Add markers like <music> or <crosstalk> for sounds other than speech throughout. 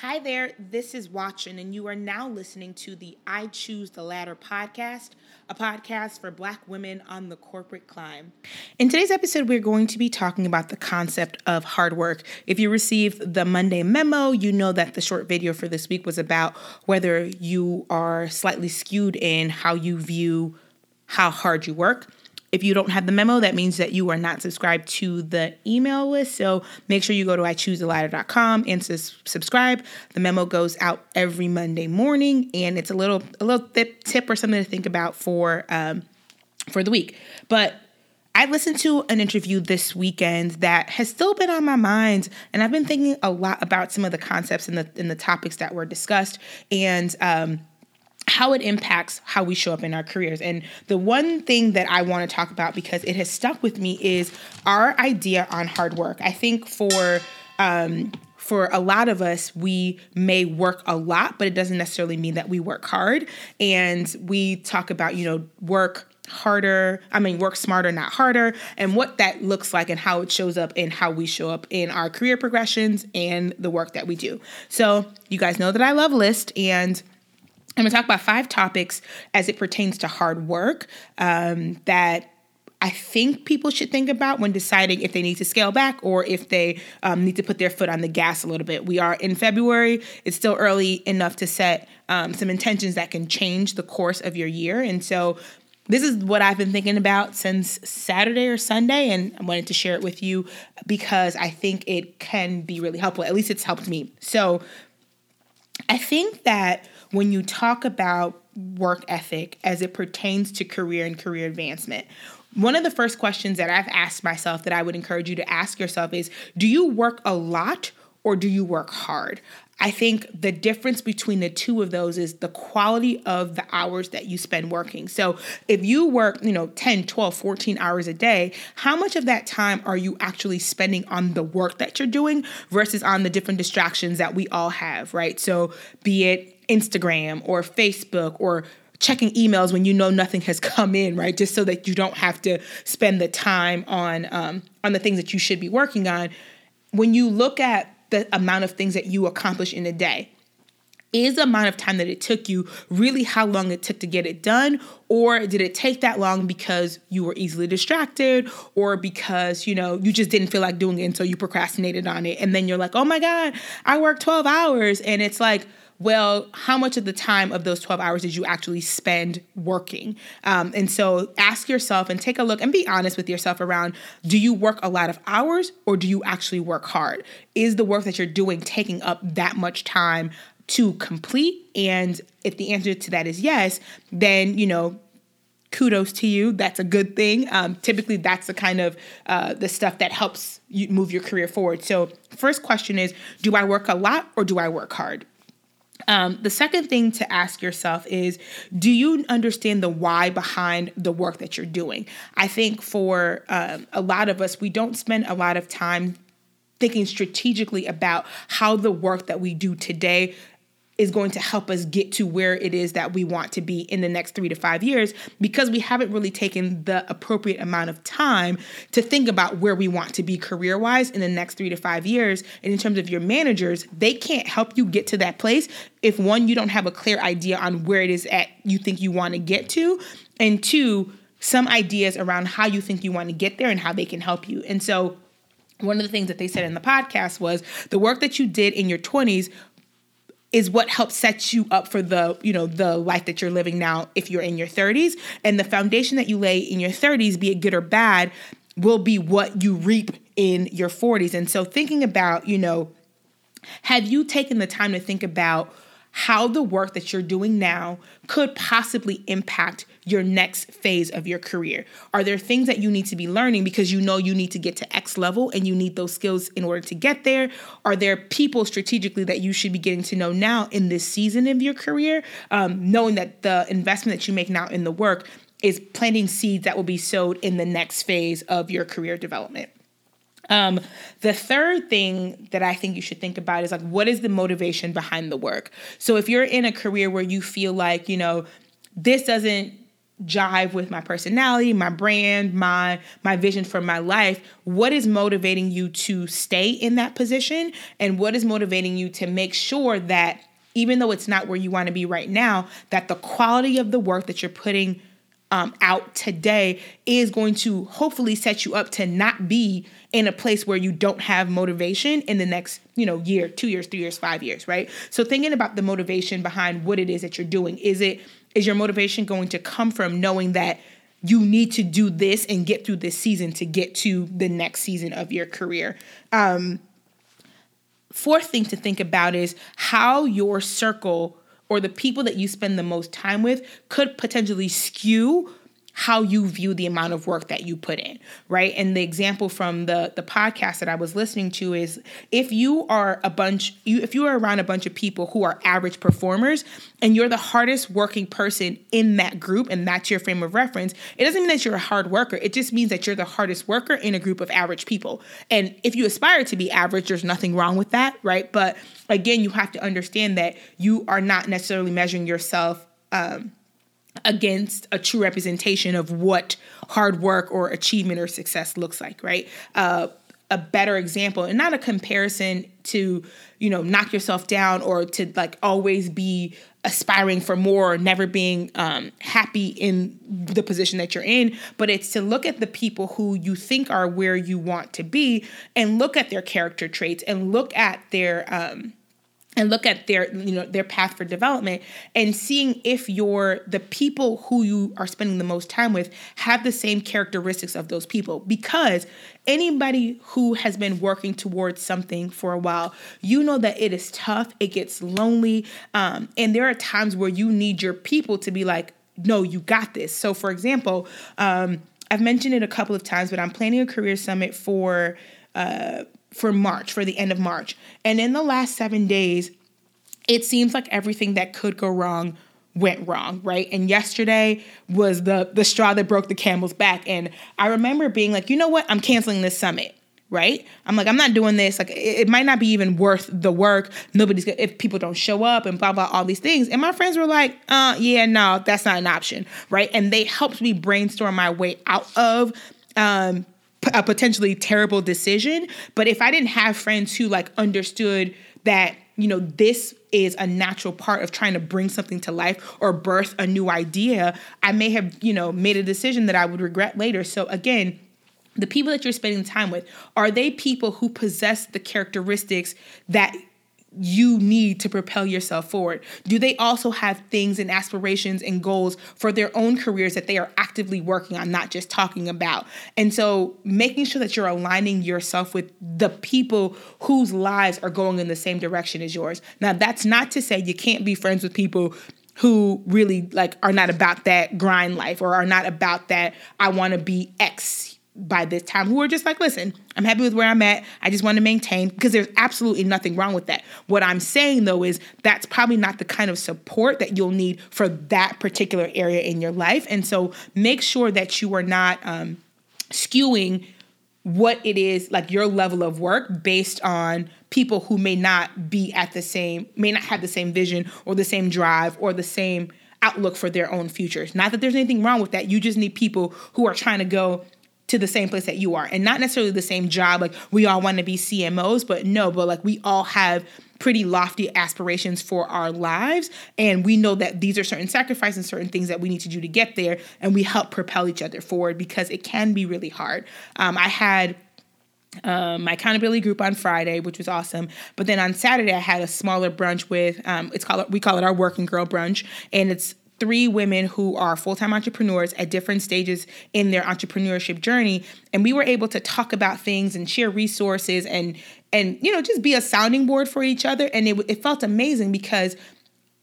Hi there, this is Watchin, and you are now listening to the I Choose the Ladder podcast, a podcast for Black women on the corporate climb. In today's episode, we're going to be talking about the concept of hard work. If you received the Monday memo, you know that the short video for this week was about whether you are slightly skewed in how you view how hard you work. If you don't have the memo, that means that you are not subscribed to the email list. So make sure you go to ichoosetheladder.com and subscribe. The memo goes out every Monday morning, and it's a little a little tip, tip or something to think about for um, for the week. But I listened to an interview this weekend that has still been on my mind, and I've been thinking a lot about some of the concepts and the and the topics that were discussed. And um, how it impacts how we show up in our careers. And the one thing that I want to talk about because it has stuck with me is our idea on hard work. I think for um, for a lot of us, we may work a lot, but it doesn't necessarily mean that we work hard. And we talk about, you know, work harder, I mean, work smarter, not harder, and what that looks like and how it shows up and how we show up in our career progressions and the work that we do. So, you guys know that I love list and I'm going to talk about five topics as it pertains to hard work um, that I think people should think about when deciding if they need to scale back or if they um, need to put their foot on the gas a little bit. We are in February. It's still early enough to set um, some intentions that can change the course of your year. And so, this is what I've been thinking about since Saturday or Sunday, and I wanted to share it with you because I think it can be really helpful. At least it's helped me. So, I think that when you talk about work ethic as it pertains to career and career advancement. One of the first questions that I've asked myself that I would encourage you to ask yourself is Do you work a lot or do you work hard? I think the difference between the two of those is the quality of the hours that you spend working. So, if you work, you know, 10, 12, 14 hours a day, how much of that time are you actually spending on the work that you're doing versus on the different distractions that we all have, right? So, be it Instagram or Facebook or checking emails when you know nothing has <laughs> come in, right? Just so that you don't have to spend the time on um, on the things that you should be working on. When you look at the amount of things that you accomplish in a day, is the amount of time that it took you really how long it took to get it done or did it take that long because you were easily distracted or because you know you just didn't feel like doing it and so you procrastinated on it and then you're like oh my god i worked 12 hours and it's like well, how much of the time of those 12 hours did you actually spend working? Um, and so ask yourself and take a look and be honest with yourself around do you work a lot of hours or do you actually work hard? Is the work that you're doing taking up that much time to complete? And if the answer to that is yes, then, you know, kudos to you. That's a good thing. Um, typically, that's the kind of uh, the stuff that helps you move your career forward. So, first question is, do I work a lot or do I work hard? Um, the second thing to ask yourself is do you understand the why behind the work that you're doing? I think for um, a lot of us, we don't spend a lot of time thinking strategically about how the work that we do today is going to help us get to where it is that we want to be in the next three to five years because we haven't really taken the appropriate amount of time to think about where we want to be career wise in the next three to five years. And in terms of your managers, they can't help you get to that place if one, you don't have a clear idea on where it is at you think you want to get to, and two, some ideas around how you think you want to get there and how they can help you. And so, one of the things that they said in the podcast was the work that you did in your 20s is what helps set you up for the you know the life that you're living now if you're in your 30s and the foundation that you lay in your 30s be it good or bad will be what you reap in your 40s and so thinking about you know have you taken the time to think about how the work that you're doing now could possibly impact your next phase of your career? Are there things that you need to be learning because you know you need to get to X level and you need those skills in order to get there? Are there people strategically that you should be getting to know now in this season of your career, um, knowing that the investment that you make now in the work is planting seeds that will be sowed in the next phase of your career development? Um, the third thing that I think you should think about is like, what is the motivation behind the work? So if you're in a career where you feel like, you know, this doesn't jive with my personality, my brand, my my vision for my life, what is motivating you to stay in that position and what is motivating you to make sure that even though it's not where you want to be right now, that the quality of the work that you're putting um, out today is going to hopefully set you up to not be in a place where you don't have motivation in the next you know year two years three years five years right? So thinking about the motivation behind what it is that you're doing is it is your motivation going to come from knowing that you need to do this and get through this season to get to the next season of your career? Um, fourth thing to think about is how your circle or the people that you spend the most time with could potentially skew how you view the amount of work that you put in, right? And the example from the the podcast that I was listening to is if you are a bunch you if you are around a bunch of people who are average performers and you're the hardest working person in that group and that's your frame of reference, it doesn't mean that you're a hard worker. It just means that you're the hardest worker in a group of average people. And if you aspire to be average, there's nothing wrong with that, right? But again, you have to understand that you are not necessarily measuring yourself um, against a true representation of what hard work or achievement or success looks like, right? Uh, a better example and not a comparison to, you know, knock yourself down or to like always be aspiring for more or never being um, happy in the position that you're in, but it's to look at the people who you think are where you want to be and look at their character traits and look at their, um, and look at their you know their path for development and seeing if you're the people who you are spending the most time with have the same characteristics of those people. Because anybody who has been working towards something for a while you know that it is tough it gets lonely um, and there are times where you need your people to be like no you got this. So for example um, i've mentioned it a couple of times but i'm planning a career summit for uh, for March, for the end of March. And in the last seven days, it seems like everything that could go wrong went wrong, right? And yesterday was the the straw that broke the camel's back. And I remember being like, you know what? I'm canceling this summit. Right? I'm like, I'm not doing this. Like, it, it might not be even worth the work. Nobody's gonna, if people don't show up and blah, blah, all these things. And my friends were like, uh, yeah, no, that's not an option. Right. And they helped me brainstorm my way out of um, a potentially terrible decision. But if I didn't have friends who like understood that, you know, this is a natural part of trying to bring something to life or birth a new idea, I may have, you know, made a decision that I would regret later. So again, the people that you're spending time with, are they people who possess the characteristics that you need to propel yourself forward? Do they also have things and aspirations and goals for their own careers that they are actively working on, not just talking about? And so making sure that you're aligning yourself with the people whose lives are going in the same direction as yours. Now, that's not to say you can't be friends with people who really like are not about that grind life or are not about that I want to be X by this time who are just like, listen, I'm happy with where I'm at. I just want to maintain because there's absolutely nothing wrong with that. What I'm saying though is that's probably not the kind of support that you'll need for that particular area in your life. And so make sure that you are not um, skewing what it is like your level of work based on people who may not be at the same, may not have the same vision or the same drive or the same outlook for their own futures. Not that there's anything wrong with that. You just need people who are trying to go to the same place that you are. And not necessarily the same job like we all want to be CMOs but no but like we all have pretty lofty aspirations for our lives. And we know that these are certain sacrifices and certain things that we need to do to get there and we help propel each other forward because it can be really hard. Um, i had um, my accountability group on Friday, which was awesome. But then on Saturday, I had a smaller brunch with um, it's called we call it our working girl brunch, and it's three women who are full time entrepreneurs at different stages in their entrepreneurship journey. And we were able to talk about things and share resources and, and you know, just be a sounding board for each other. And it, it felt amazing because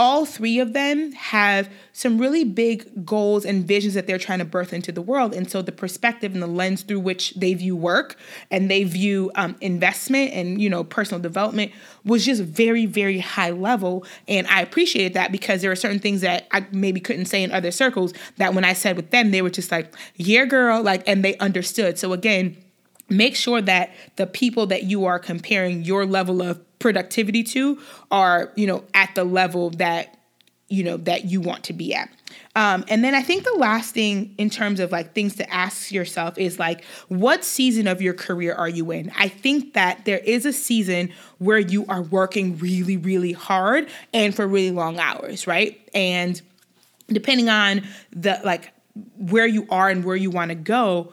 all three of them have some really big goals and visions that they're trying to birth into the world. And so the perspective and the lens through which they view work and they view um, investment and, you know, personal development was just very, very high level. And I appreciated that because there are certain things that I maybe couldn't say in other circles that when I said with them, they were just like, yeah, girl, like, and they understood. So again, make sure that the people that you are comparing your level of productivity to are, you know, at the level that you know that you want to be at. Um, and then I think the last thing in terms of like things to ask yourself is like, what season of your career are you in? I think that there is a season where you are working really, really hard and for really long hours, right? And depending on the like where you are and where you want to go,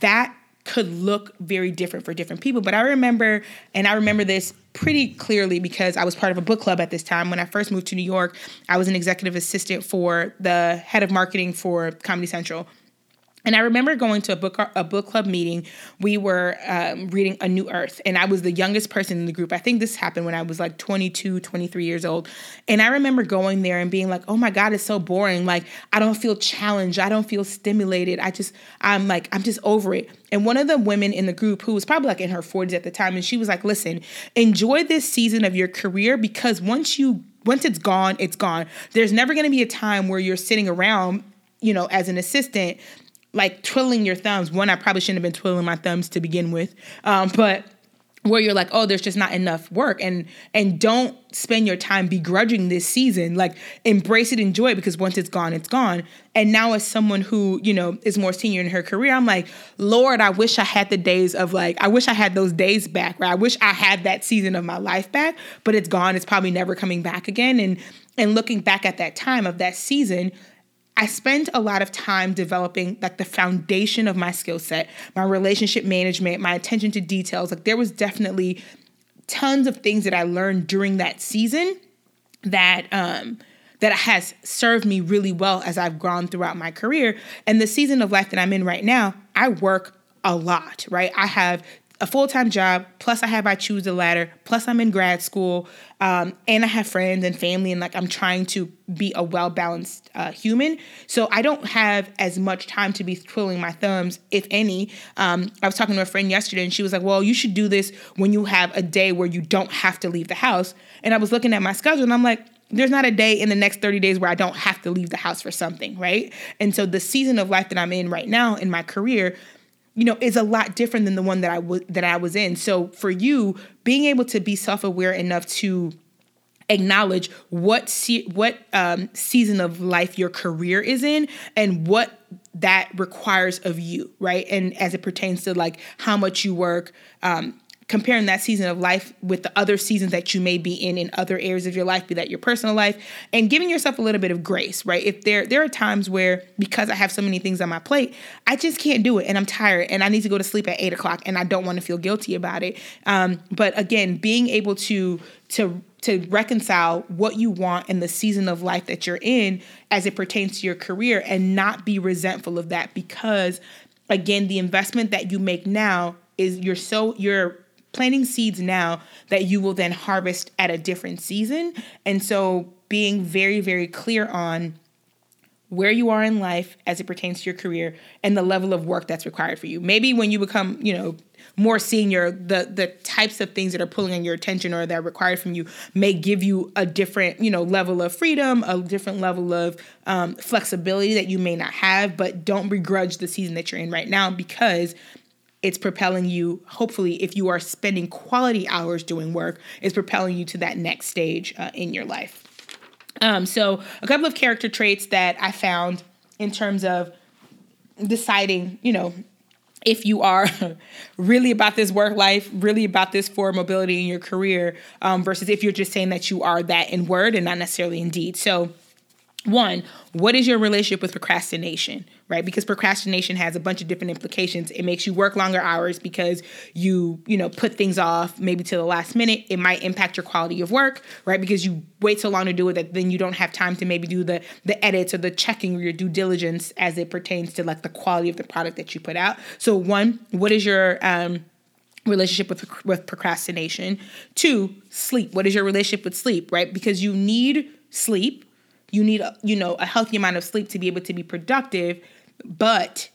that could look very different for different people. But I remember, and I remember this pretty clearly because I was part of a book club at this time. When I first moved to New York, I was an executive assistant for the head of marketing for Comedy Central. And I remember going to a book a book club meeting. We were um, reading A New Earth, and I was the youngest person in the group. I think this happened when I was like 22, 23 years old. And I remember going there and being like, "Oh my God, it's so boring. Like I don't feel challenged. I don't feel stimulated. I just I'm like I'm just over it." And one of the women in the group who was probably like in her 40s at the time, and she was like, "Listen, enjoy this season of your career because once you once it's gone, it's gone. There's never going to be a time where you're sitting around you know, as an assistant like twiddling your thumbs. One, I probably shouldn't have been twiddling my thumbs to begin with, um, but where you're like, oh, there's just not enough work, and and don't spend your time begrudging this season. Like embrace it, enjoy it, because once it's gone, it's gone. And now, as someone who you know is more senior in her career, I'm like, Lord, I wish I had the days of like, I wish I had those days back. Right? I wish I had that season of my life back, but it's gone. It's probably never coming back again. And and looking back at that time of that season, I spent a lot of time developing like the foundation of my skill set, my relationship management, my attention to details. Like there was definitely tons of things that I learned during that season that um that has served me really well as I've grown throughout my career. And the season of life that I'm in right now, I work a lot, right? I have a full time job, plus I have I choose the ladder, plus I'm in grad school, um, and I have friends and family, and like I'm trying to be a well balanced uh, human. So I don't have as much time to be twiddling my thumbs, if any. Um, I was talking to a friend yesterday, and she was like, "Well, you should do this when you have a day where you don't have to leave the house." And I was looking at my schedule, and I'm like, there's not a day in the next 30 days where I don't have to leave the house for something, right? And so the season of life that I'm in right now in my career, you know is a lot different than the one that I was that I was in. So for you, being able to be self-aware enough to acknowledge what se- what um, season of life your career is in and what that requires of you, right? And as it pertains to like how much you work, um, comparing that season of life with the other seasons that you may be in in other areas of your life, be that your personal life, and giving yourself a little bit of grace, right? If there there are times where because I have so many things on my plate, I just can't do it, and I'm tired, and I need to go to sleep at eight o'clock, and I don't want to feel guilty about it. Um, but again, being able to to to reconcile what you want in the season of life that you're in as it pertains to your career and not be resentful of that because again the investment that you make now is you're so you're planting seeds now that you will then harvest at a different season. And so being very, very clear on where you are in life as it pertains to your career and the level of work that's required for you. Maybe when you become, you know, more senior, the the types of things that are pulling on your attention or that are required from you may give you a different, you know, level of freedom, a different level of um, flexibility that you may not have. But don't begrudge the season that you're in right now because it's propelling you hopefully if you are spending quality hours doing work it's propelling you to that next stage uh, in your life um, so a couple of character traits that i found in terms of deciding you know if you are <laughs> really about this work life, really about this for mobility in your career, um, versus if you're just saying that you are that in word and not necessarily in deed. So, one, what is your relationship with procrastination, right? Because procrastination has a bunch of different implications. It makes you work longer hours because you, you know, put things off maybe to the last minute. It might impact your quality of work, right? Because you wait so long to do it that then you don't have time to maybe do the the edits or the checking or your due diligence as it pertains to like the quality of the product that you put out. So one, what is your um relationship with with procrastination? Two, sleep. What is your relationship with sleep, right? Because you need sleep you need a, you know a healthy amount of sleep to be able to be productive but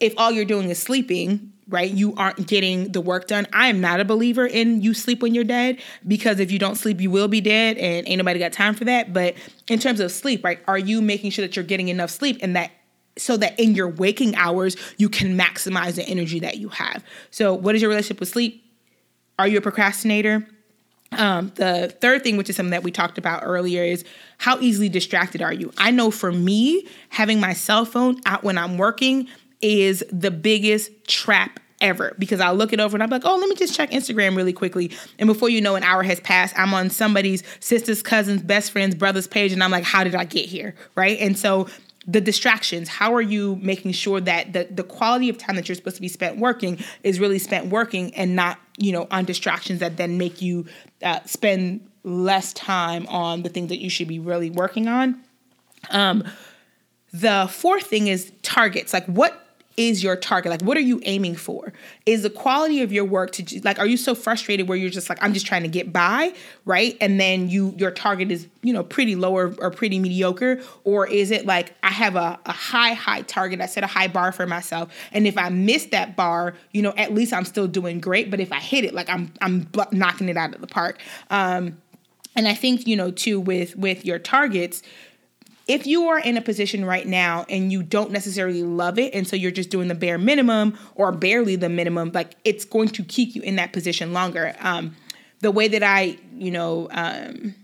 if all you're doing is sleeping right you aren't getting the work done. I am not a believer in you sleep when you're dead because if you don't sleep you will be dead and ain't nobody got time for that. But in terms of sleep right are you making sure that you're getting enough sleep and that so that in your waking hours you can maximize the energy that you have? So what is your relationship with sleep? Are you a procrastinator Um, the third thing, which is something that we talked about earlier, is how easily distracted are you? I know for me, having my cell phone out when I'm working is the biggest trap ever because I'll look it over and I'm like, oh, let me just check Instagram really quickly. And before you know, an hour has passed. I'm on somebody's sister's, cousin's, best friend's, brother's page, and I'm like, how did I get here? Right. And so the distractions how are you making sure that the, the quality of time that you're supposed to be spent working is really spent working and not you know on distractions that then make you uh, spend less time on the things that you should be really working on. Um, the fourth thing is targets. Like what is your target? Like, what are you aiming for? Is the quality of your work to like, are you so frustrated where you're just like, I'm just trying to get by, right? And then you your target is you know pretty low or, or pretty mediocre, or is it like I have a, a high high target? I set a high bar for myself, and if I miss that bar, you know, at least I'm still doing great. But if I hit it, like I'm I'm knocking it out of the park. Um, and I think you know too with with your targets if you are in a position right now and you don't necessarily love it and so you're just doing the bare minimum or barely the minimum like it's going to keep you in that position longer. Um, the way that i you know um,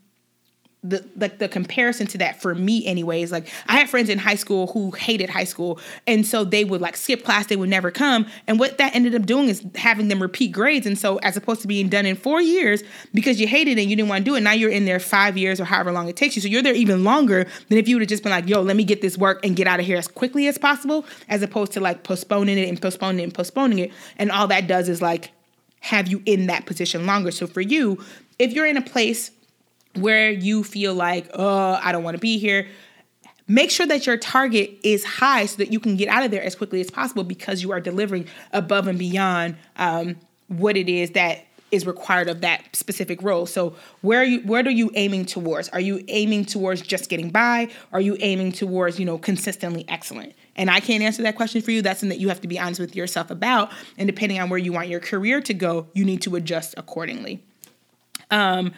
the like the comparison to that for me anyways like i had friends in high school who hated high school and so they would like skip class they would never come and what that ended up doing is having them repeat grades and so as opposed to being done in four years because you hated it and you didn't want to do it now you're in there five years or however long it takes you so you're there even longer than if you would have just been like yo let me get this work and get out of here as quickly as possible as opposed to like postponing it and postponing it and postponing it and all that does is like have you in that position longer. So for you if you're in a place where you feel like, oh, I don't want to be here, make sure that your target is high so that you can get out of there as quickly as possible because you are delivering above and beyond um, what it is that is required of that specific role. So where are you where are you aiming towards? Are you aiming towards just getting by? Are you aiming towards, you know, consistently excellent? And I can't answer that question for you. That's something that you have to be honest with yourself about. And depending on where you want your career to go, you need to adjust accordingly. Um,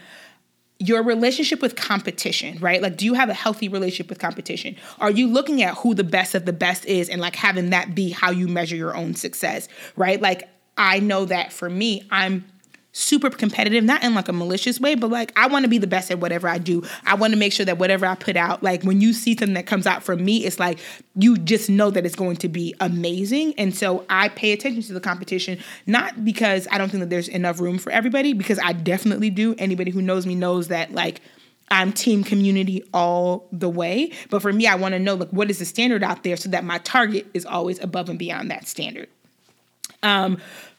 your relationship with competition, right? Like, do you have a healthy relationship with competition? Are you looking at who the best of the best is and like having that be how you measure your own success, right? Like, I know that for me, I'm super competitive, not in like a malicious way, but like I want to be the best at whatever I do. I want to make sure that whatever I put out, like when you see something that comes out from me, it's like you just know that it's going to be amazing. And so I pay attention to the competition, not because I don't think that there's enough room for everybody, because I definitely do. Anybody who knows me knows that like I'm team community all the way. But for me, I want to know like what is the standard out there so that my target is always above and beyond that standard. Um,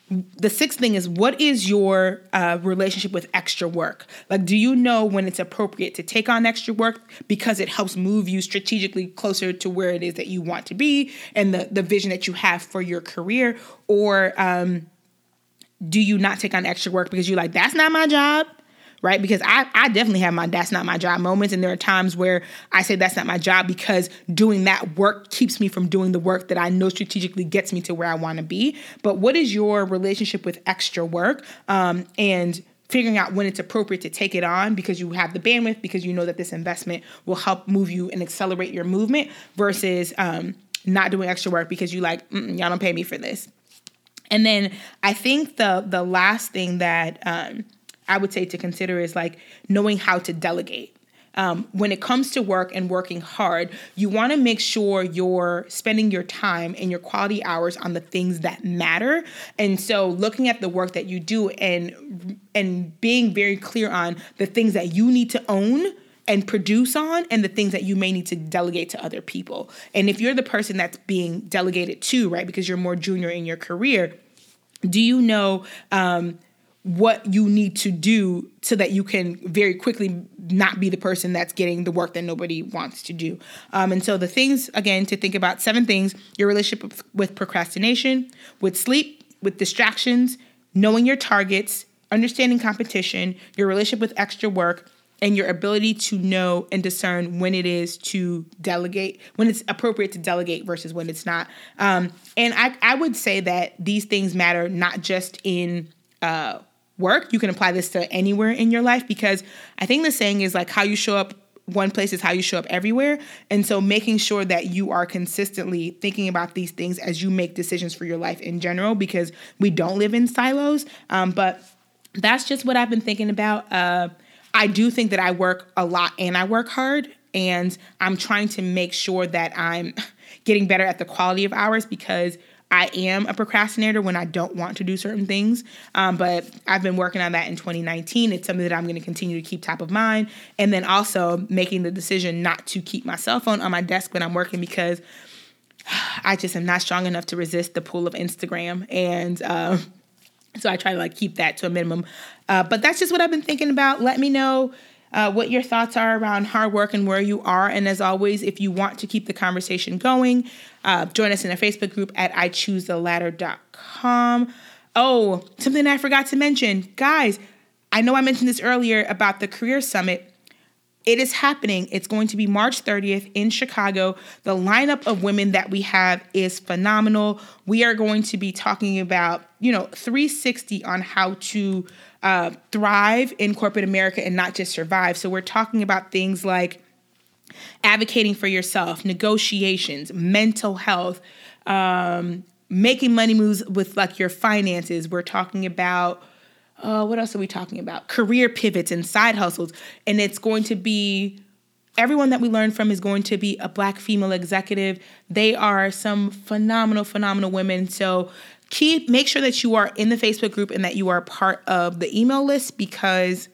the sixth thing is what is your uh, relationship with extra work? Like do you know when it's appropriate to take on extra work because it helps move you strategically closer to where it is that you want to be and the, the vision that you have for your career? Or um, do you not take on extra work because you're like that's not my job right? Because I, I definitely have my that's not my job moments. And there are times where I say that's not my job because doing that work keeps me from doing the work that I know strategically gets me to where I want to be. But what is your relationship with extra work? Um, and figuring out when it's appropriate to take it on because you have the bandwidth, because you know that this investment will help move you and accelerate your movement versus um, not doing extra work because you like, y'all don't pay me for this. And then I think the the last thing that um, I would say to consider is like knowing how to delegate. Um, when it comes to work and working hard, you want to make sure you're spending your time and your quality hours on the things that matter. And so, looking at the work that you do and and being very clear on the things that you need to own and produce on and the things that you may need to delegate to other people. And if you're the person that's being delegated to, right, because you're more junior in your career, do you know um, what you need to do so that you can very quickly not be the person that's getting the work that nobody wants to do. Um, and so the things, again, to think about seven things your relationship with procrastination, with sleep, with distractions, knowing your targets, understanding competition, your relationship with extra work, and your ability to know and discern when it is to delegate, when it's appropriate to delegate versus when it's not. Um, and I, I would say that these things matter not just in uh, work. You can apply this to anywhere in your life because I think the saying is like how you show up one place is how you show up everywhere. And so making sure that you are consistently thinking about these things as you make decisions for your life in general because we don't live in silos. Um, but that's just what I've been thinking about. Uh, I do think that I work a lot and I work hard, and I'm trying to make sure that I'm <laughs> getting better at the quality of hours because I am a procrastinator when I don't want to do certain things. Um, but I've been working on that in 2019. It's something that I'm going to continue to keep top of mind. And then also making the decision not to keep my cell phone on my desk when I'm working because I just am not strong enough to resist the pull of Instagram. And, uh, so I try to like keep that to a minimum. Uh, but that's just what I've been thinking about. Let me know uh, what your thoughts are around hard work and where you are. And as always, if you want to keep the conversation going, uh, join us in a Facebook group at ichoosetheladder.com. Oh, something I forgot to mention. Guys, I know I mentioned this earlier about the Career Summit. It is happening. It's going to be March 30th in Chicago. The lineup of women that we have is phenomenal. We are going to be talking about, you know, 360 on how to uh, thrive in corporate America and not just survive. So we're talking about things like advocating for yourself, negotiations, mental health, um, making money moves with like your finances. We're talking about uh, what else are we talking about? Career pivots and side hustles. And it's going to be everyone that we learn from is going to be a black female executive. They are some phenomenal, phenomenal women. So keep make sure that you are in the Facebook group and that you are part of the email list because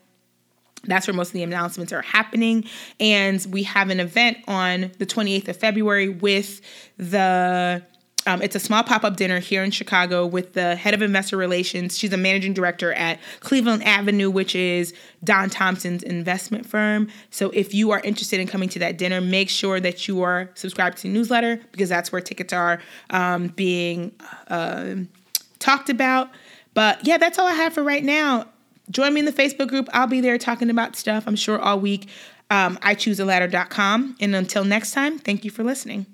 that's where most of the announcements are happening. And we have an event on the 28th of February with the um, it's a small pop up dinner here in Chicago with the head of investor relations. She's a managing director at Cleveland Avenue, which is Don Thompson's investment firm. So if you are interested in coming to that dinner, make sure that you are subscribed to the newsletter because that's where tickets are um, being uh, talked about. But yeah, that's all I have for right now. Join me in the Facebook group. I'll be there talking about stuff, I'm sure, all week. Um, I choose a ladder.com. And until next time, thank you for listening.